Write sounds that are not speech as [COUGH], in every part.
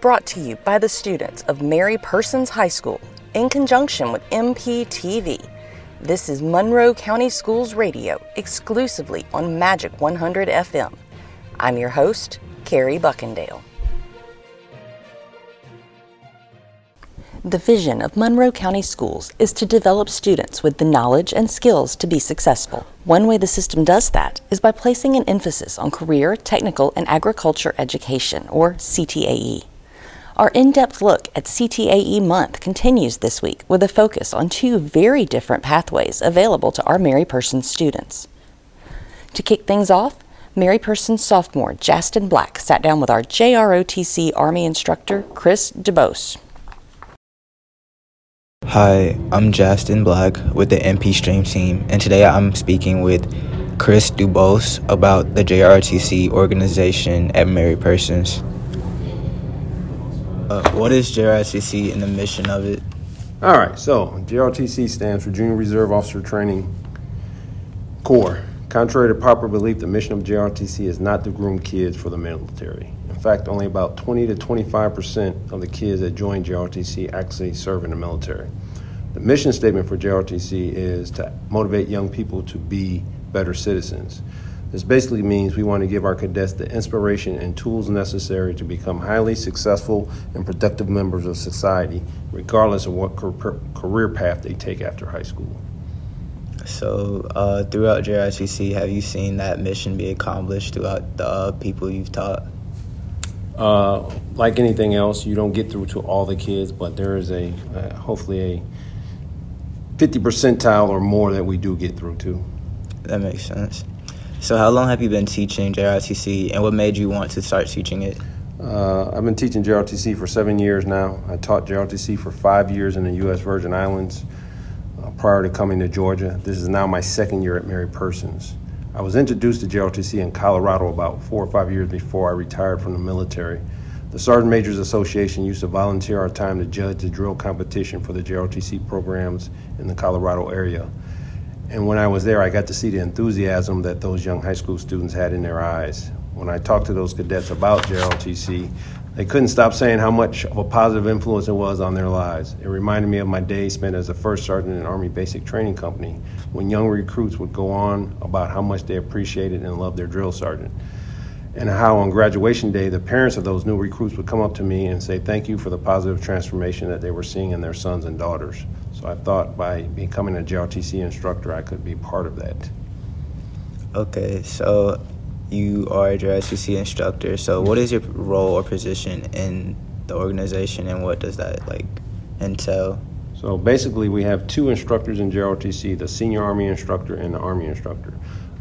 brought to you by the students of Mary Persons High School in conjunction with MPTV. This is Monroe County Schools Radio, exclusively on Magic 100 FM. I'm your host, Carrie Buckendale. The vision of Monroe County Schools is to develop students with the knowledge and skills to be successful. One way the system does that is by placing an emphasis on career, technical, and agriculture education, or CTAE. Our in depth look at CTAE Month continues this week with a focus on two very different pathways available to our Mary Persons students. To kick things off, Mary Persons sophomore Justin Black sat down with our JROTC Army instructor, Chris DeBose. Hi, I'm Justin Black with the MP Stream team, and today I'm speaking with Chris Dubose about the JRTC organization at Mary Persons. Uh, what is JRTC and the mission of it? All right, so JRTC stands for Junior Reserve Officer Training Corps. Contrary to popular belief, the mission of JRTC is not to groom kids for the military. In fact, only about 20 to 25 percent of the kids that join JRTC actually serve in the military. The mission statement for JRTC is to motivate young people to be better citizens. This basically means we want to give our cadets the inspiration and tools necessary to become highly successful and productive members of society, regardless of what career path they take after high school. So, uh, throughout JRTC, have you seen that mission be accomplished throughout the uh, people you've taught? Uh, like anything else, you don't get through to all the kids, but there is a uh, hopefully a 50 percentile or more that we do get through to. That makes sense. So, how long have you been teaching JRTC, and what made you want to start teaching it? Uh, I've been teaching JRTC for seven years now. I taught JRTC for five years in the U.S. Virgin Islands uh, prior to coming to Georgia. This is now my second year at Mary Persons. I was introduced to JRTC in Colorado about four or five years before I retired from the military. The Sergeant Majors Association used to volunteer our time to judge the drill competition for the JRTC programs in the Colorado area. And when I was there, I got to see the enthusiasm that those young high school students had in their eyes. When I talked to those cadets about JRTC, they couldn't stop saying how much of a positive influence it was on their lives. It reminded me of my days spent as a first sergeant in Army Basic Training Company when young recruits would go on about how much they appreciated and loved their drill sergeant. And how on graduation day, the parents of those new recruits would come up to me and say thank you for the positive transformation that they were seeing in their sons and daughters. I thought by becoming a JRTC instructor, I could be part of that. Okay, so you are a JRTC instructor. So, what is your role or position in the organization, and what does that like entail? So basically, we have two instructors in JRTC: the senior Army instructor and the Army instructor.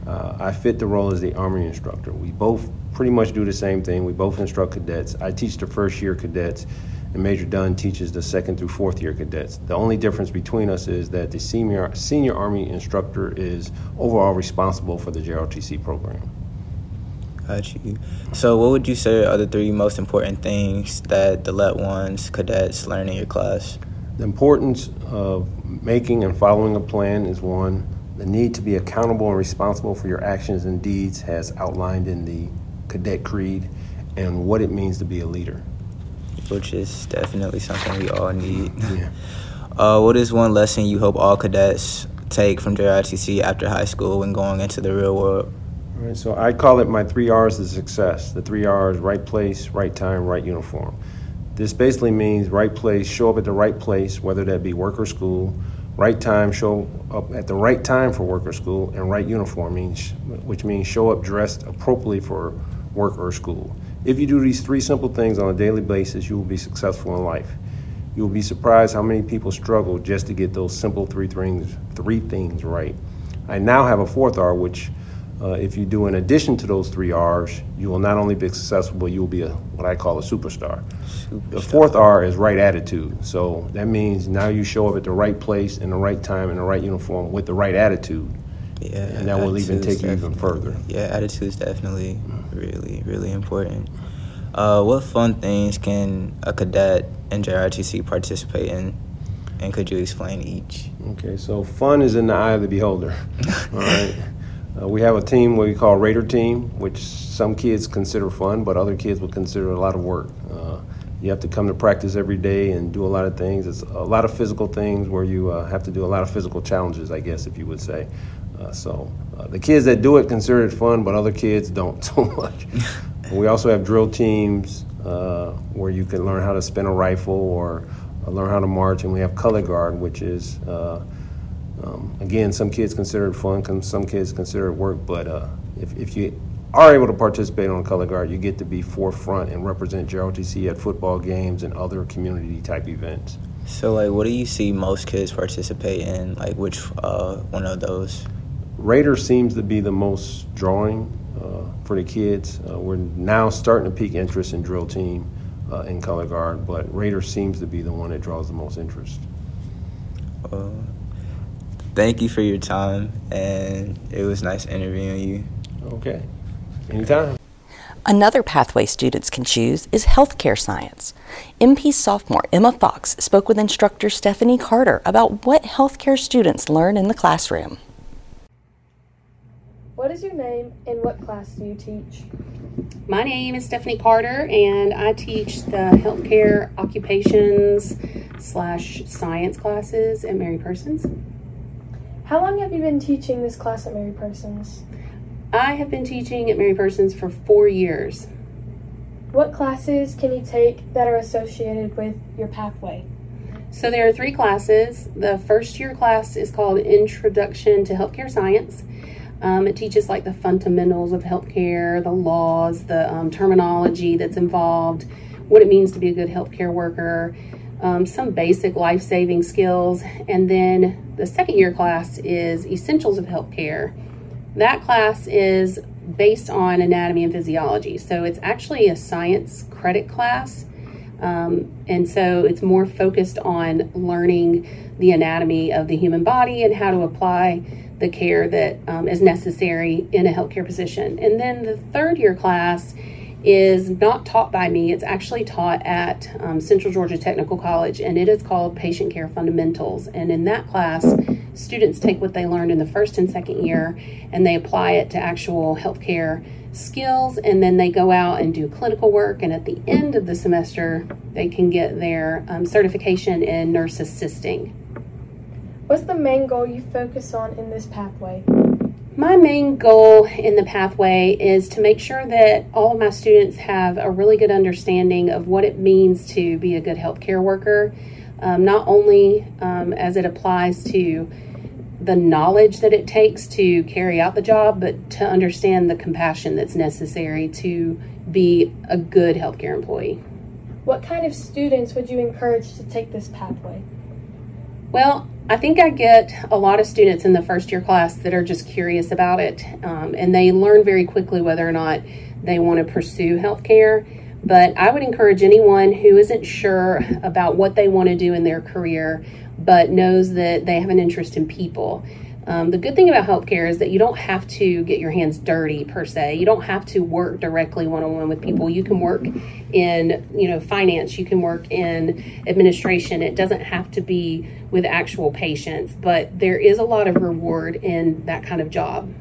Uh, I fit the role as the Army instructor. We both pretty much do the same thing. We both instruct cadets. I teach the first year cadets, and Major Dunn teaches the second through fourth year cadets. The only difference between us is that the senior senior Army instructor is overall responsible for the JRTC program. Got you. So, what would you say are the three most important things that the LET ones cadets learn in your class? The importance of making and following a plan is one. The need to be accountable and responsible for your actions and deeds, has outlined in the Cadet Creed, and what it means to be a leader. Which is definitely something we all need. Yeah. [LAUGHS] Uh, what is one lesson you hope all cadets take from JRTC after high school when going into the real world? Right, so I call it my three R's of success. The three R's: right place, right time, right uniform. This basically means right place, show up at the right place, whether that be work or school. Right time, show up at the right time for work or school, and right uniform means, which means show up dressed appropriately for work or school. If you do these three simple things on a daily basis, you will be successful in life. You will be surprised how many people struggle just to get those simple three things, three things right. I now have a fourth R, which uh, if you do in addition to those three R's, you will not only be successful, but you will be a, what I call a superstar. superstar. The fourth R is right attitude. So that means now you show up at the right place, in the right time, in the right uniform, with the right attitude. Yeah, and that will even take you even further. Yeah, attitude is definitely really, really important. Uh, what fun things can a cadet in JRTC participate in? And could you explain each? Okay, so fun is in the eye of the beholder. [LAUGHS] All right. Uh, we have a team we call Raider Team, which some kids consider fun, but other kids would consider a lot of work. Uh, you have to come to practice every day and do a lot of things. It's a lot of physical things where you uh, have to do a lot of physical challenges, I guess, if you would say. Uh, so uh, the kids that do it consider it fun, but other kids don't [LAUGHS] so much. we also have drill teams uh, where you can learn how to spin a rifle or uh, learn how to march, and we have color guard, which is uh, um, again some kids consider it fun, some kids consider it work, but if, if you are able to participate on color guard, you get to be forefront and represent JROTC at football games and other community type events. So, like, what do you see most kids participate in? Like, which uh, one of those? Raider seems to be the most drawing uh, for the kids. Uh, we're now starting to pique interest in drill team uh, in color guard, but Raider seems to be the one that draws the most interest. Uh, thank you for your time, and it was nice interviewing you. Okay. Anytime. Another pathway students can choose is healthcare science. MP sophomore Emma Fox spoke with instructor Stephanie Carter about what healthcare students learn in the classroom. Is your name and what class do you teach? My name is Stephanie Carter and I teach the healthcare occupations slash science classes at Mary Persons. How long have you been teaching this class at Mary Persons? I have been teaching at Mary Persons for four years. What classes can you take that are associated with your pathway? So there are three classes. The first year class is called Introduction to Healthcare Science. Um, it teaches like the fundamentals of healthcare, the laws, the um, terminology that's involved, what it means to be a good healthcare worker, um, some basic life saving skills. And then the second year class is Essentials of Healthcare. That class is based on anatomy and physiology. So it's actually a science credit class. Um, and so it's more focused on learning the anatomy of the human body and how to apply the care that um, is necessary in a healthcare position. And then the third year class is not taught by me. It's actually taught at um, Central Georgia Technical College, and it is called Patient Care Fundamentals. And in that class, students take what they learned in the first and second year and they apply it to actual healthcare skills, and then they go out and do clinical work. And at the end of the semester, they can get their um, certification in nurse assisting. What's the main goal you focus on in this pathway? My main goal in the pathway is to make sure that all of my students have a really good understanding of what it means to be a good healthcare worker, um, not only um, as it applies to the knowledge that it takes to carry out the job, but to understand the compassion that's necessary to be a good healthcare employee. What kind of students would you encourage to take this pathway? Well, I think I get a lot of students in the first year class that are just curious about it, um, and they learn very quickly whether or not they want to pursue healthcare. But I would encourage anyone who isn't sure about what they want to do in their career, but knows that they have an interest in people. Um, the good thing about healthcare is that you don't have to get your hands dirty per se. You don't have to work directly one on one with people. You can work in, you know, finance. You can work in administration. It doesn't have to be with actual patients, but there is a lot of reward in that kind of job.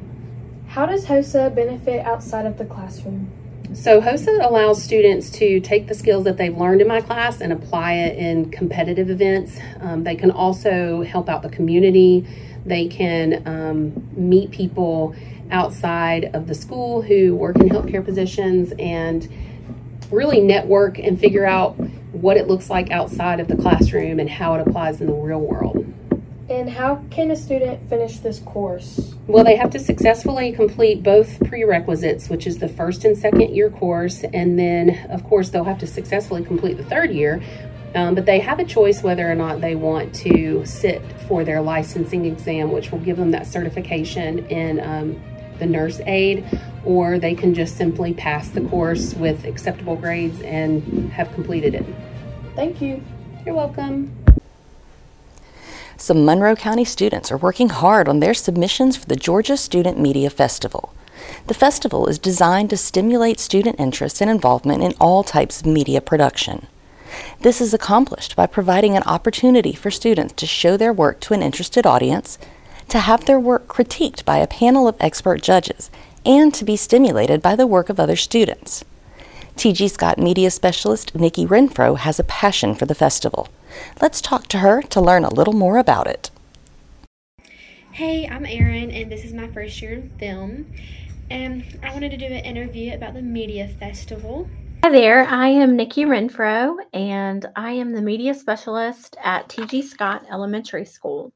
How does HOSA benefit outside of the classroom? So HOSA allows students to take the skills that they've learned in my class and apply it in competitive events. Um, they can also help out the community. They can um, meet people outside of the school who work in healthcare positions and really network and figure out what it looks like outside of the classroom and how it applies in the real world. And how can a student finish this course? Well, they have to successfully complete both prerequisites, which is the first and second year course, and then, of course, they'll have to successfully complete the third year. Um, but they have a choice whether or not they want to sit for their licensing exam, which will give them that certification in um, the nurse aide, or they can just simply pass the course with acceptable grades and have completed it. Thank you. You're welcome. Some Monroe County students are working hard on their submissions for the Georgia Student Media Festival. The festival is designed to stimulate student interest and involvement in all types of media production. This is accomplished by providing an opportunity for students to show their work to an interested audience, to have their work critiqued by a panel of expert judges, and to be stimulated by the work of other students. TG Scott Media Specialist Nikki Renfro has a passion for the festival. Let's talk to her to learn a little more about it. Hey, I'm Erin, and this is my first year in film. And I wanted to do an interview about the Media Festival. Hi there, I am Nikki Renfro, and I am the media specialist at TG Scott Elementary School.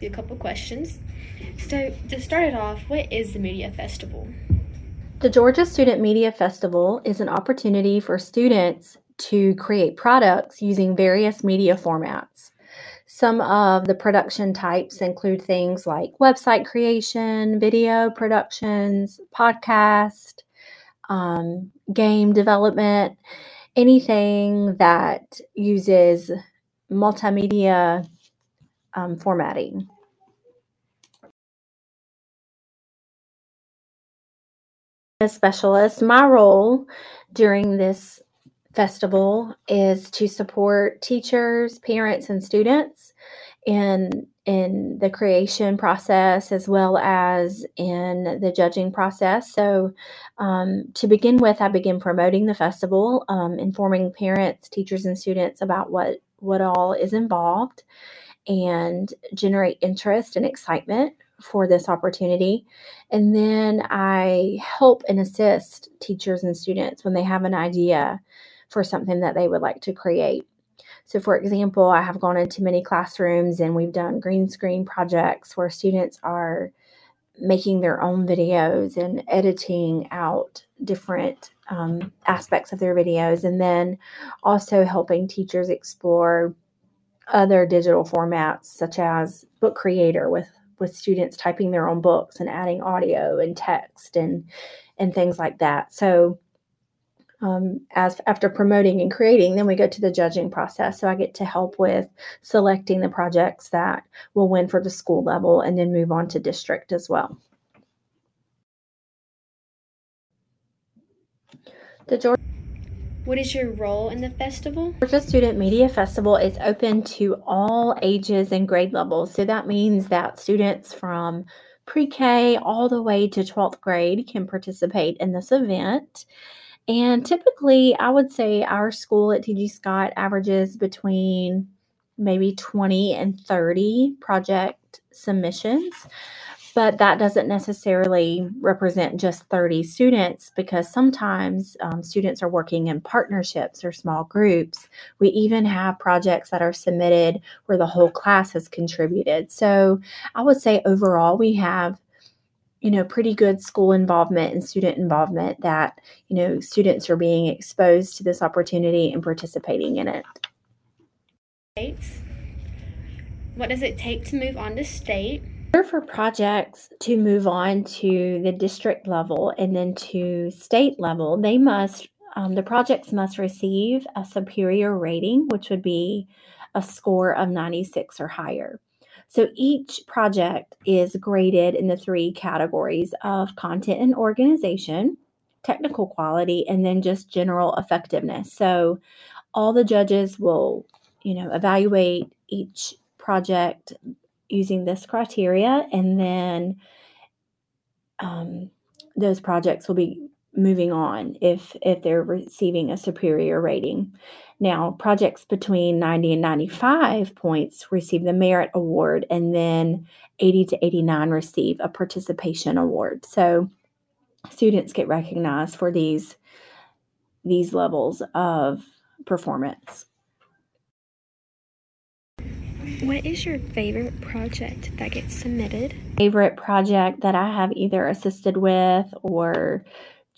A couple questions. So, to start it off, what is the Media Festival? The Georgia Student Media Festival is an opportunity for students to create products using various media formats. Some of the production types include things like website creation, video productions, podcast, um, game development, anything that uses multimedia um, formatting. As specialist, my role during this festival is to support teachers, parents, and students in in the creation process as well as in the judging process. So, um, to begin with, I begin promoting the festival, um, informing parents, teachers, and students about what what all is involved, and generate interest and excitement for this opportunity. And then I help and assist teachers and students when they have an idea for something that they would like to create. So, for example, I have gone into many classrooms and we've done green screen projects where students are making their own videos and editing out different um, aspects of their videos, and then also helping teachers explore other digital formats such as Book Creator with with students typing their own books and adding audio and text and and things like that. So um, as after promoting and creating, then we go to the judging process. So I get to help with selecting the projects that will win for the school level and then move on to district as well. The Georgia what is your role in the festival? Georgia Student Media Festival is open to all ages and grade levels. So that means that students from pre K all the way to 12th grade can participate in this event. And typically, I would say our school at TG Scott averages between maybe 20 and 30 project submissions but that doesn't necessarily represent just 30 students because sometimes um, students are working in partnerships or small groups. We even have projects that are submitted where the whole class has contributed. So I would say overall, we have you know pretty good school involvement and student involvement that you know students are being exposed to this opportunity and participating in it. What does it take to move on to state? For projects to move on to the district level and then to state level, they must, um, the projects must receive a superior rating, which would be a score of 96 or higher. So each project is graded in the three categories of content and organization, technical quality, and then just general effectiveness. So all the judges will, you know, evaluate each project using this criteria, and then um, those projects will be moving on if if they're receiving a superior rating. Now, projects between 90 and 95 points receive the merit award and then 80 to 89 receive a participation award. So, students get recognized for these these levels of performance. What is your favorite project that gets submitted? Favorite project that I have either assisted with or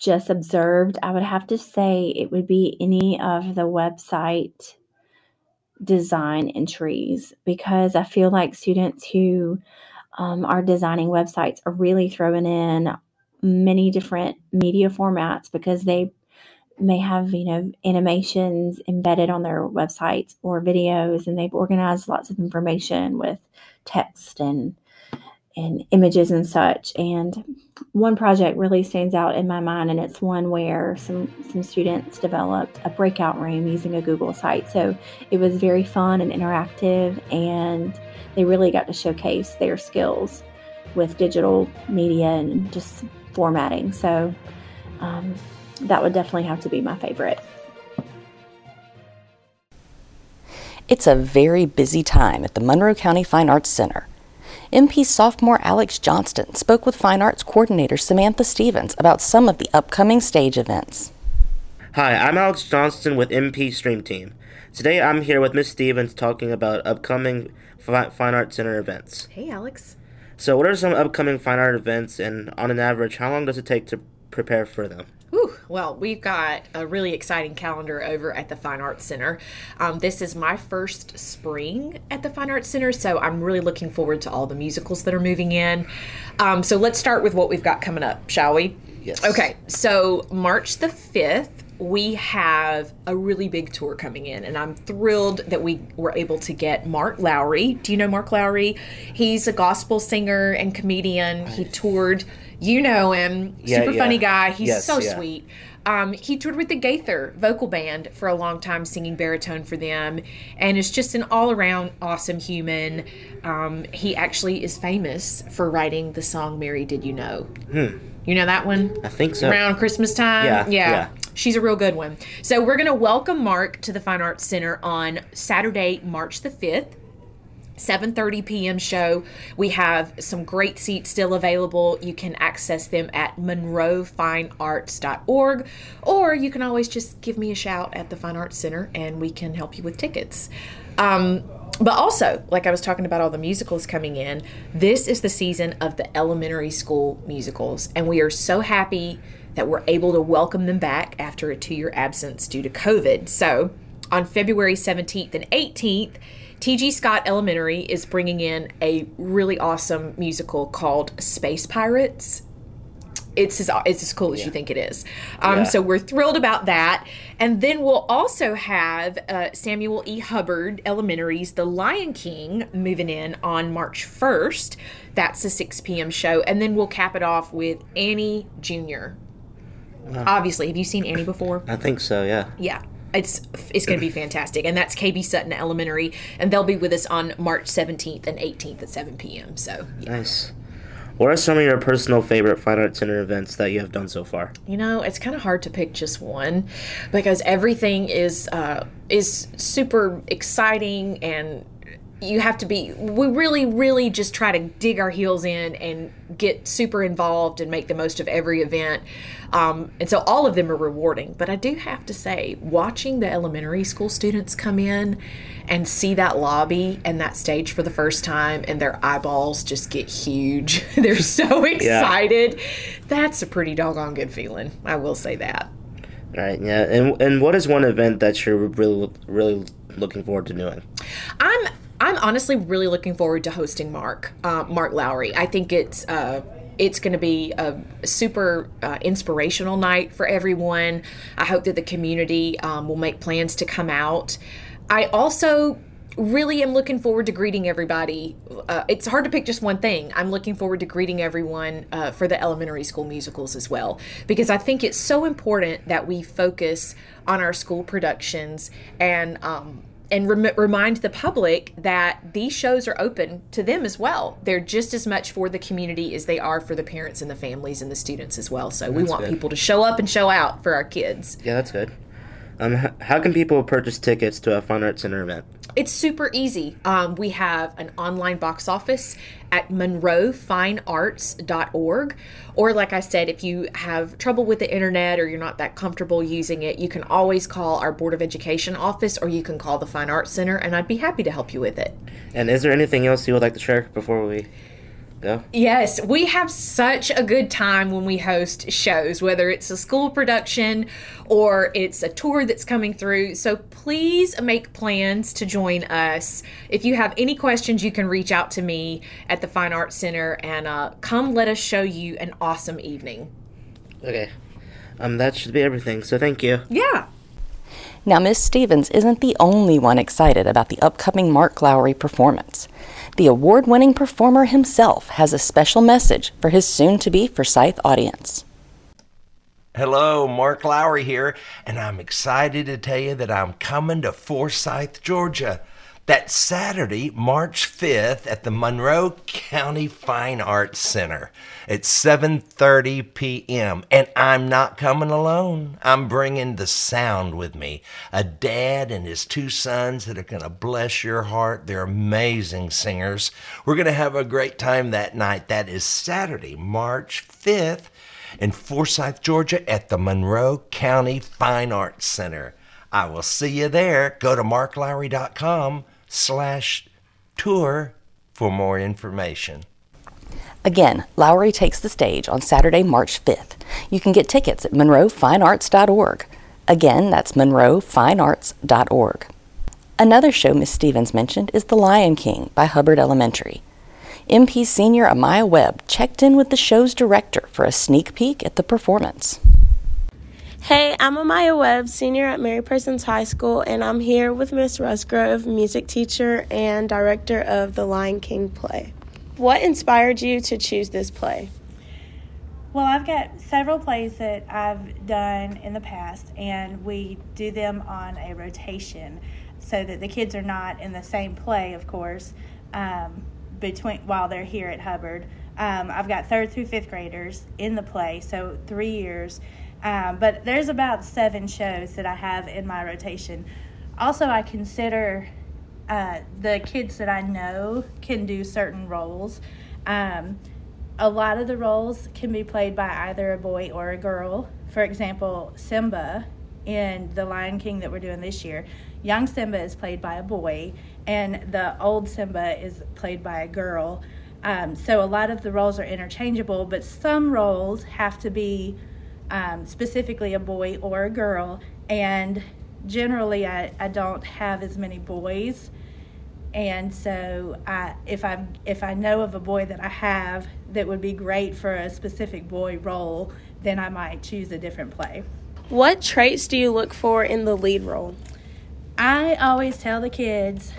just observed, I would have to say it would be any of the website design entries because I feel like students who um, are designing websites are really throwing in many different media formats because they may have you know animations embedded on their websites or videos and they've organized lots of information with text and and images and such and one project really stands out in my mind and it's one where some some students developed a breakout room using a google site so it was very fun and interactive and they really got to showcase their skills with digital media and just formatting. So um, that would definitely have to be my favorite. It's a very busy time at the Monroe County Fine Arts Center. MP sophomore Alex Johnston spoke with Fine Arts Coordinator Samantha Stevens about some of the upcoming stage events. Hi, I'm Alex Johnston with MP Stream Team. Today I'm here with Miss Stevens talking about upcoming Fine Arts Center events. Hey, Alex. So, what are some upcoming fine art events, and on an average, how long does it take to prepare for them? Whew, well, we've got a really exciting calendar over at the Fine Arts Center. Um, this is my first spring at the Fine Arts Center, so I'm really looking forward to all the musicals that are moving in. Um, so let's start with what we've got coming up, shall we? Yes. Okay, so March the 5th, we have a really big tour coming in, and I'm thrilled that we were able to get Mark Lowry. Do you know Mark Lowry? He's a gospel singer and comedian. He toured you know him, Yeah, super yeah. funny guy. He's Yes, so yeah. sweet. Um, he toured with the Gaither vocal band for a long time, singing baritone for them, and is just an all-around awesome human. Um, he actually is famous for writing the song "Mary Did You Know." You know that one? I think so. Around Christmas time. Yeah, yeah. yeah. She's a real good one. So we're gonna welcome Mark to the Fine Arts Center on Saturday, March the fifth. 7:30 p.m. show. We have some great seats still available. You can access them at monroefinearts.org or you can always just give me a shout at the Fine Arts Center and we can help you with tickets. Um, but also, like I was talking about all the musicals coming in, this is the season of the elementary school musicals and we are so happy that we're able to welcome them back after a 2-year absence due to COVID. So, on February 17th and 18th, TG Scott Elementary is bringing in a really awesome musical called Space Pirates. It's as, it's as cool as you think it is. Um, Yeah. So we're thrilled about that. And then we'll also have uh, Samuel E. Hubbard Elementary's The Lion King moving in on March 1st. That's a 6 p.m. show. And then we'll cap it off with Annie Jr. Obviously, have you seen Annie before? I think so, yeah. Yeah. It's it's going to be fantastic, and that's KB Sutton Elementary, and they'll be with us on March 17th and 18th at 7 p.m. So Nice. What are some of your personal favorite Fine Arts Center events that you have done so far? you know it's kind of hard to pick just one because everything is uh, is super exciting and you have to be we really really just try to dig our heels in and get super involved and make the most of every event um, and so all of them are rewarding but i do have to say watching the elementary school students come in and see that lobby and that stage for the first time and their eyeballs just get huge [LAUGHS] they're so excited that's a pretty doggone good feeling i will say that Right, yeah. And and what is one event that you're really really looking forward to doing? I'm I'm honestly really looking forward to hosting Mark uh, Mark Lowry. I think it's uh, it's going to be a super uh, inspirational night for everyone. I hope that the community um, will make plans to come out. I also really am looking forward to greeting everybody. Uh, it's hard to pick just one thing. I'm looking forward to greeting everyone uh, for the elementary school musicals as well, because I think it's so important that we focus on our school productions and. Um, and rem- remind the public that these shows are open to them as well. They're just as much for the community as they are for the parents and the families and the students as well. So we That's want good. people to show up and show out for our kids. Yeah, that's good. Um, how can people purchase tickets to a Fine Arts Center event? It's super easy. Um, we have an online box office at monroefinearts.org. Or, like I said, if you have trouble with the internet or you're not that comfortable using it, you can always call our Board of Education office or you can call the Fine Arts Center, and I'd be happy to help you with it. And is there anything else you would like to share before we go? Yes, we have such a good time when we host shows, whether it's a school production or it's a tour that's coming through. So please make plans to join us. If you have any questions, you can reach out to me at the Fine Arts Center and uh, come let us show you an awesome evening. Okay. Um, that should be everything. So thank you. Yeah. Now, Miss Stevens isn't the only one excited about the upcoming Mark Lowry performance. The award winning performer himself has a special message for his soon to be Forsyth audience. Hello, Mark Lowry here, and I'm excited to tell you that I'm coming to Forsyth, Georgia. That's Saturday, March 5th at the Monroe County Fine Arts Center at 7:30 p.m. And I'm not coming alone. I'm bringing the sound with me. A dad and his two sons that are going to bless your heart. They're amazing singers. We're going to have a great time that night. That is Saturday, March 5th in Forsyth, Georgia at the Monroe County Fine Arts Center. I will see you there. Go to marklowry.com slash tour for more information. Again, Lowry takes the stage on Saturday, March 5th. You can get tickets at monroefinearts.org. Again, that's monroefinearts.org. Another show Miss Stevens mentioned is The Lion King by Hubbard Elementary. MP senior Amaya Webb checked in with the show's director for a sneak peek at the performance. Hey, I'm Amaya Webb, senior at Mary Persons High School, and I'm here with Miss Rusgrove, music teacher and director of the Lion King play. What inspired you to choose this play? Well, I've got several plays that I've done in the past, and we do them on a rotation so that the kids are not in the same play, of course, um, between while they're here at Hubbard. Um, I've got third through fifth graders in the play, so three years. Um, but there's about seven shows that I have in my rotation. Also, I consider uh, the kids that I know can do certain roles. Um, a lot of the roles can be played by either a boy or a girl. For example, Simba in The Lion King that we're doing this year, young Simba is played by a boy, and the old Simba is played by a girl. Um, so a lot of the roles are interchangeable, but some roles have to be um, specifically a boy or a girl. And generally, I, I don't have as many boys. And so, I, if I if I know of a boy that I have that would be great for a specific boy role, then I might choose a different play. What traits do you look for in the lead role? I always tell the kids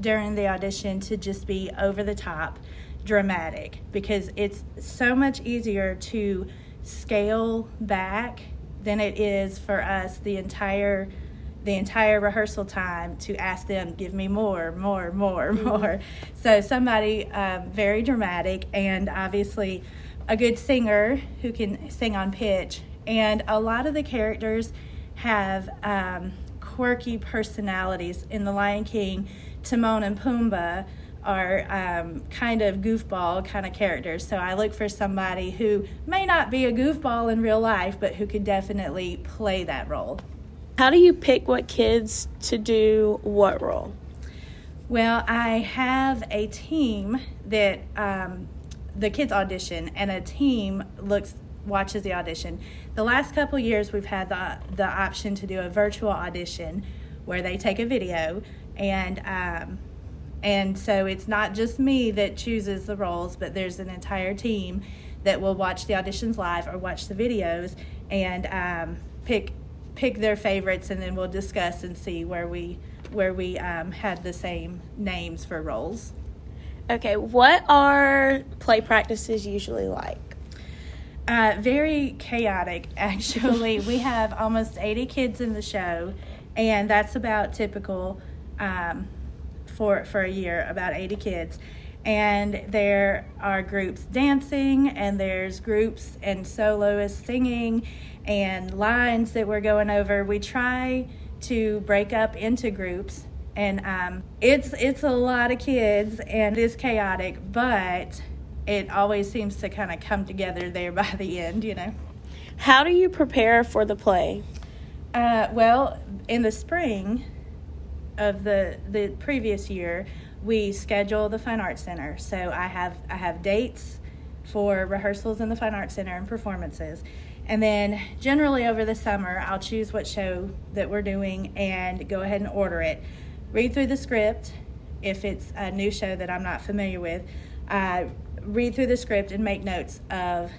during the audition to just be over the top dramatic because it's so much easier to scale back than it is for us the entire the entire rehearsal time to ask them give me more more more mm-hmm. more so somebody um, very dramatic and obviously a good singer who can sing on pitch and a lot of the characters have um, quirky personalities in the lion king timon and pumbaa are um, kind of goofball kind of characters. So I look for somebody who may not be a goofball in real life, but who could definitely play that role. How do you pick what kids to do what role? Well, I have a team that um, the kids audition, and a team looks watches the audition. The last couple years, we've had the the option to do a virtual audition where they take a video and um, and so it's not just me that chooses the roles, but there's an entire team that will watch the auditions live or watch the videos and um, pick pick their favorites, and then we'll discuss and see where we where we um, had the same names for roles. Okay, what are play practices usually like? Uh, very chaotic, [LAUGHS] actually. we have almost 80 kids in the show, and that's about typical. Um, for, for a year, about 80 kids. And there are groups dancing, and there's groups and soloists singing, and lines that we're going over. We try to break up into groups, and um, it's it's a lot of kids, and it's chaotic, but it always seems to kind of come together there [LAUGHS] by the end, you know. How do you prepare for the play? Uh, well, in the spring, of the the previous year, we schedule the Fine Arts Center. So I have I have dates for rehearsals in the Fine Arts Center and performances. And then generally over the summer, I'll choose what show that we're doing and go ahead and order it. Read through the script if it's a new show that I'm not familiar with. Uh, read through the script and make notes of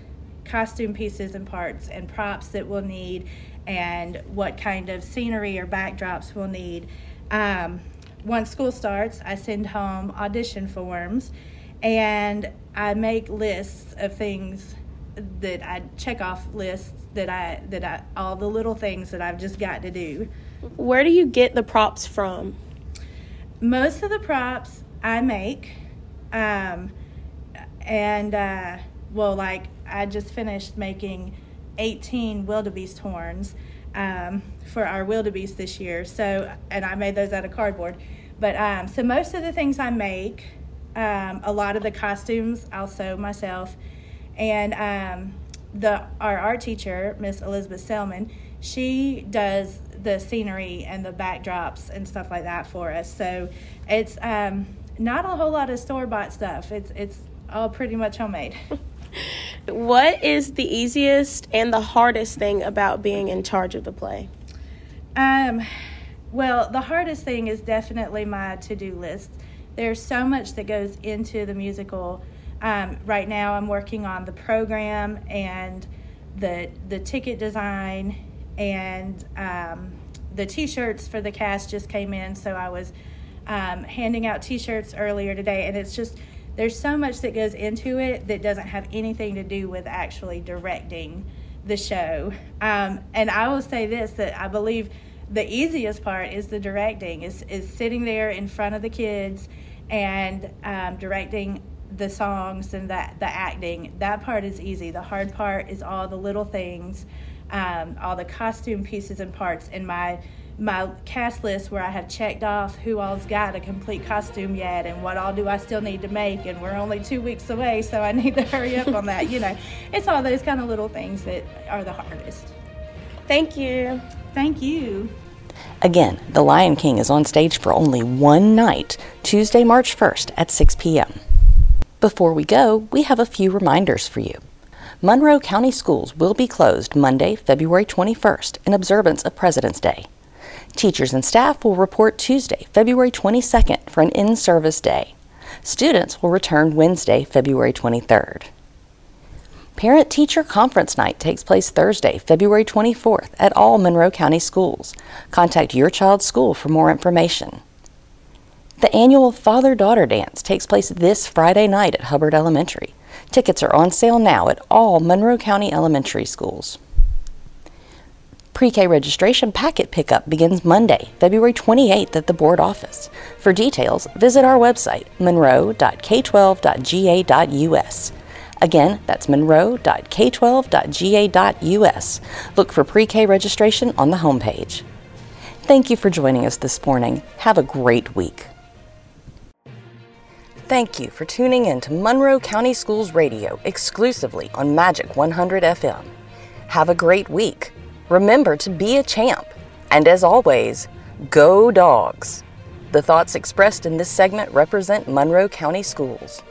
costume pieces and parts and props that we'll need and what kind of scenery or backdrops we'll need um, once school starts, I send home audition forms and I make lists of things that I check off lists that I that I all the little things that I've just got to do. Where do you get the props from? most of the props I make. Um, and, uh, well, like, I just finished making 18 wildebeest horns um, for our wildebeest this year. So, and I made those out of cardboard. But um, so most of the things I make, um, a lot of the costumes I'll sew myself, and um, the our art teacher, Miss Elizabeth Selman, she does the scenery and the backdrops and stuff like that for us. So it's um, not a whole lot of store bought stuff. It's it's all pretty much homemade. [LAUGHS] what is the easiest and the hardest thing about being in charge of the play? Um, well, the hardest thing is definitely my to do list. There's so much that goes into the musical. Um, right now, I'm working on the program and the the ticket design and um, the T-shirts for the cast just came in, so I was um, handing out T-shirts earlier today, and it's just there's so much that goes into it that doesn't have anything to do with actually directing the show. Um, and I will say this that I believe the easiest part is the directing is is sitting there in front of the kids and um, directing the songs and that the acting. That part is easy. The hard part is all the little things um, all the costume pieces and parts. In my my cast list where I have checked off who all's got a complete costume yet and what all do I still need to make and we're only two weeks away so I need to [LAUGHS] hurry up on that you know it's all those kind of little things that are the hardest thank you thank you Again, The Lion King is on stage for only one night, Tuesday, March 1st at 6 p.m. Before we go, we have a few reminders for you. Monroe County Schools will be closed Monday, February 21st in observance of President's Day. Teachers and staff will report Tuesday, February 22nd for an in service day. Students will return Wednesday, February 23rd. Parent Teacher Conference Night takes place Thursday, February 24th at all Monroe County schools. Contact your child's school for more information. The annual Father Daughter Dance takes place this Friday night at Hubbard Elementary. Tickets are on sale now at all Monroe County elementary schools. Pre-K registration packet pickup begins Monday, February 28th at the board office. For details, visit our website, monroe.k12.ga.us. Again, that's monroe.k12.ga.us. Look for pre-K registration on the homepage. Thank you for joining us this morning. Have a great week. Thank you for tuning in to Monroe County Schools Radio exclusively on Magic 100 FM. Have a great week. Remember to be a champ. And as always, go dogs. The thoughts expressed in this segment represent Monroe County Schools.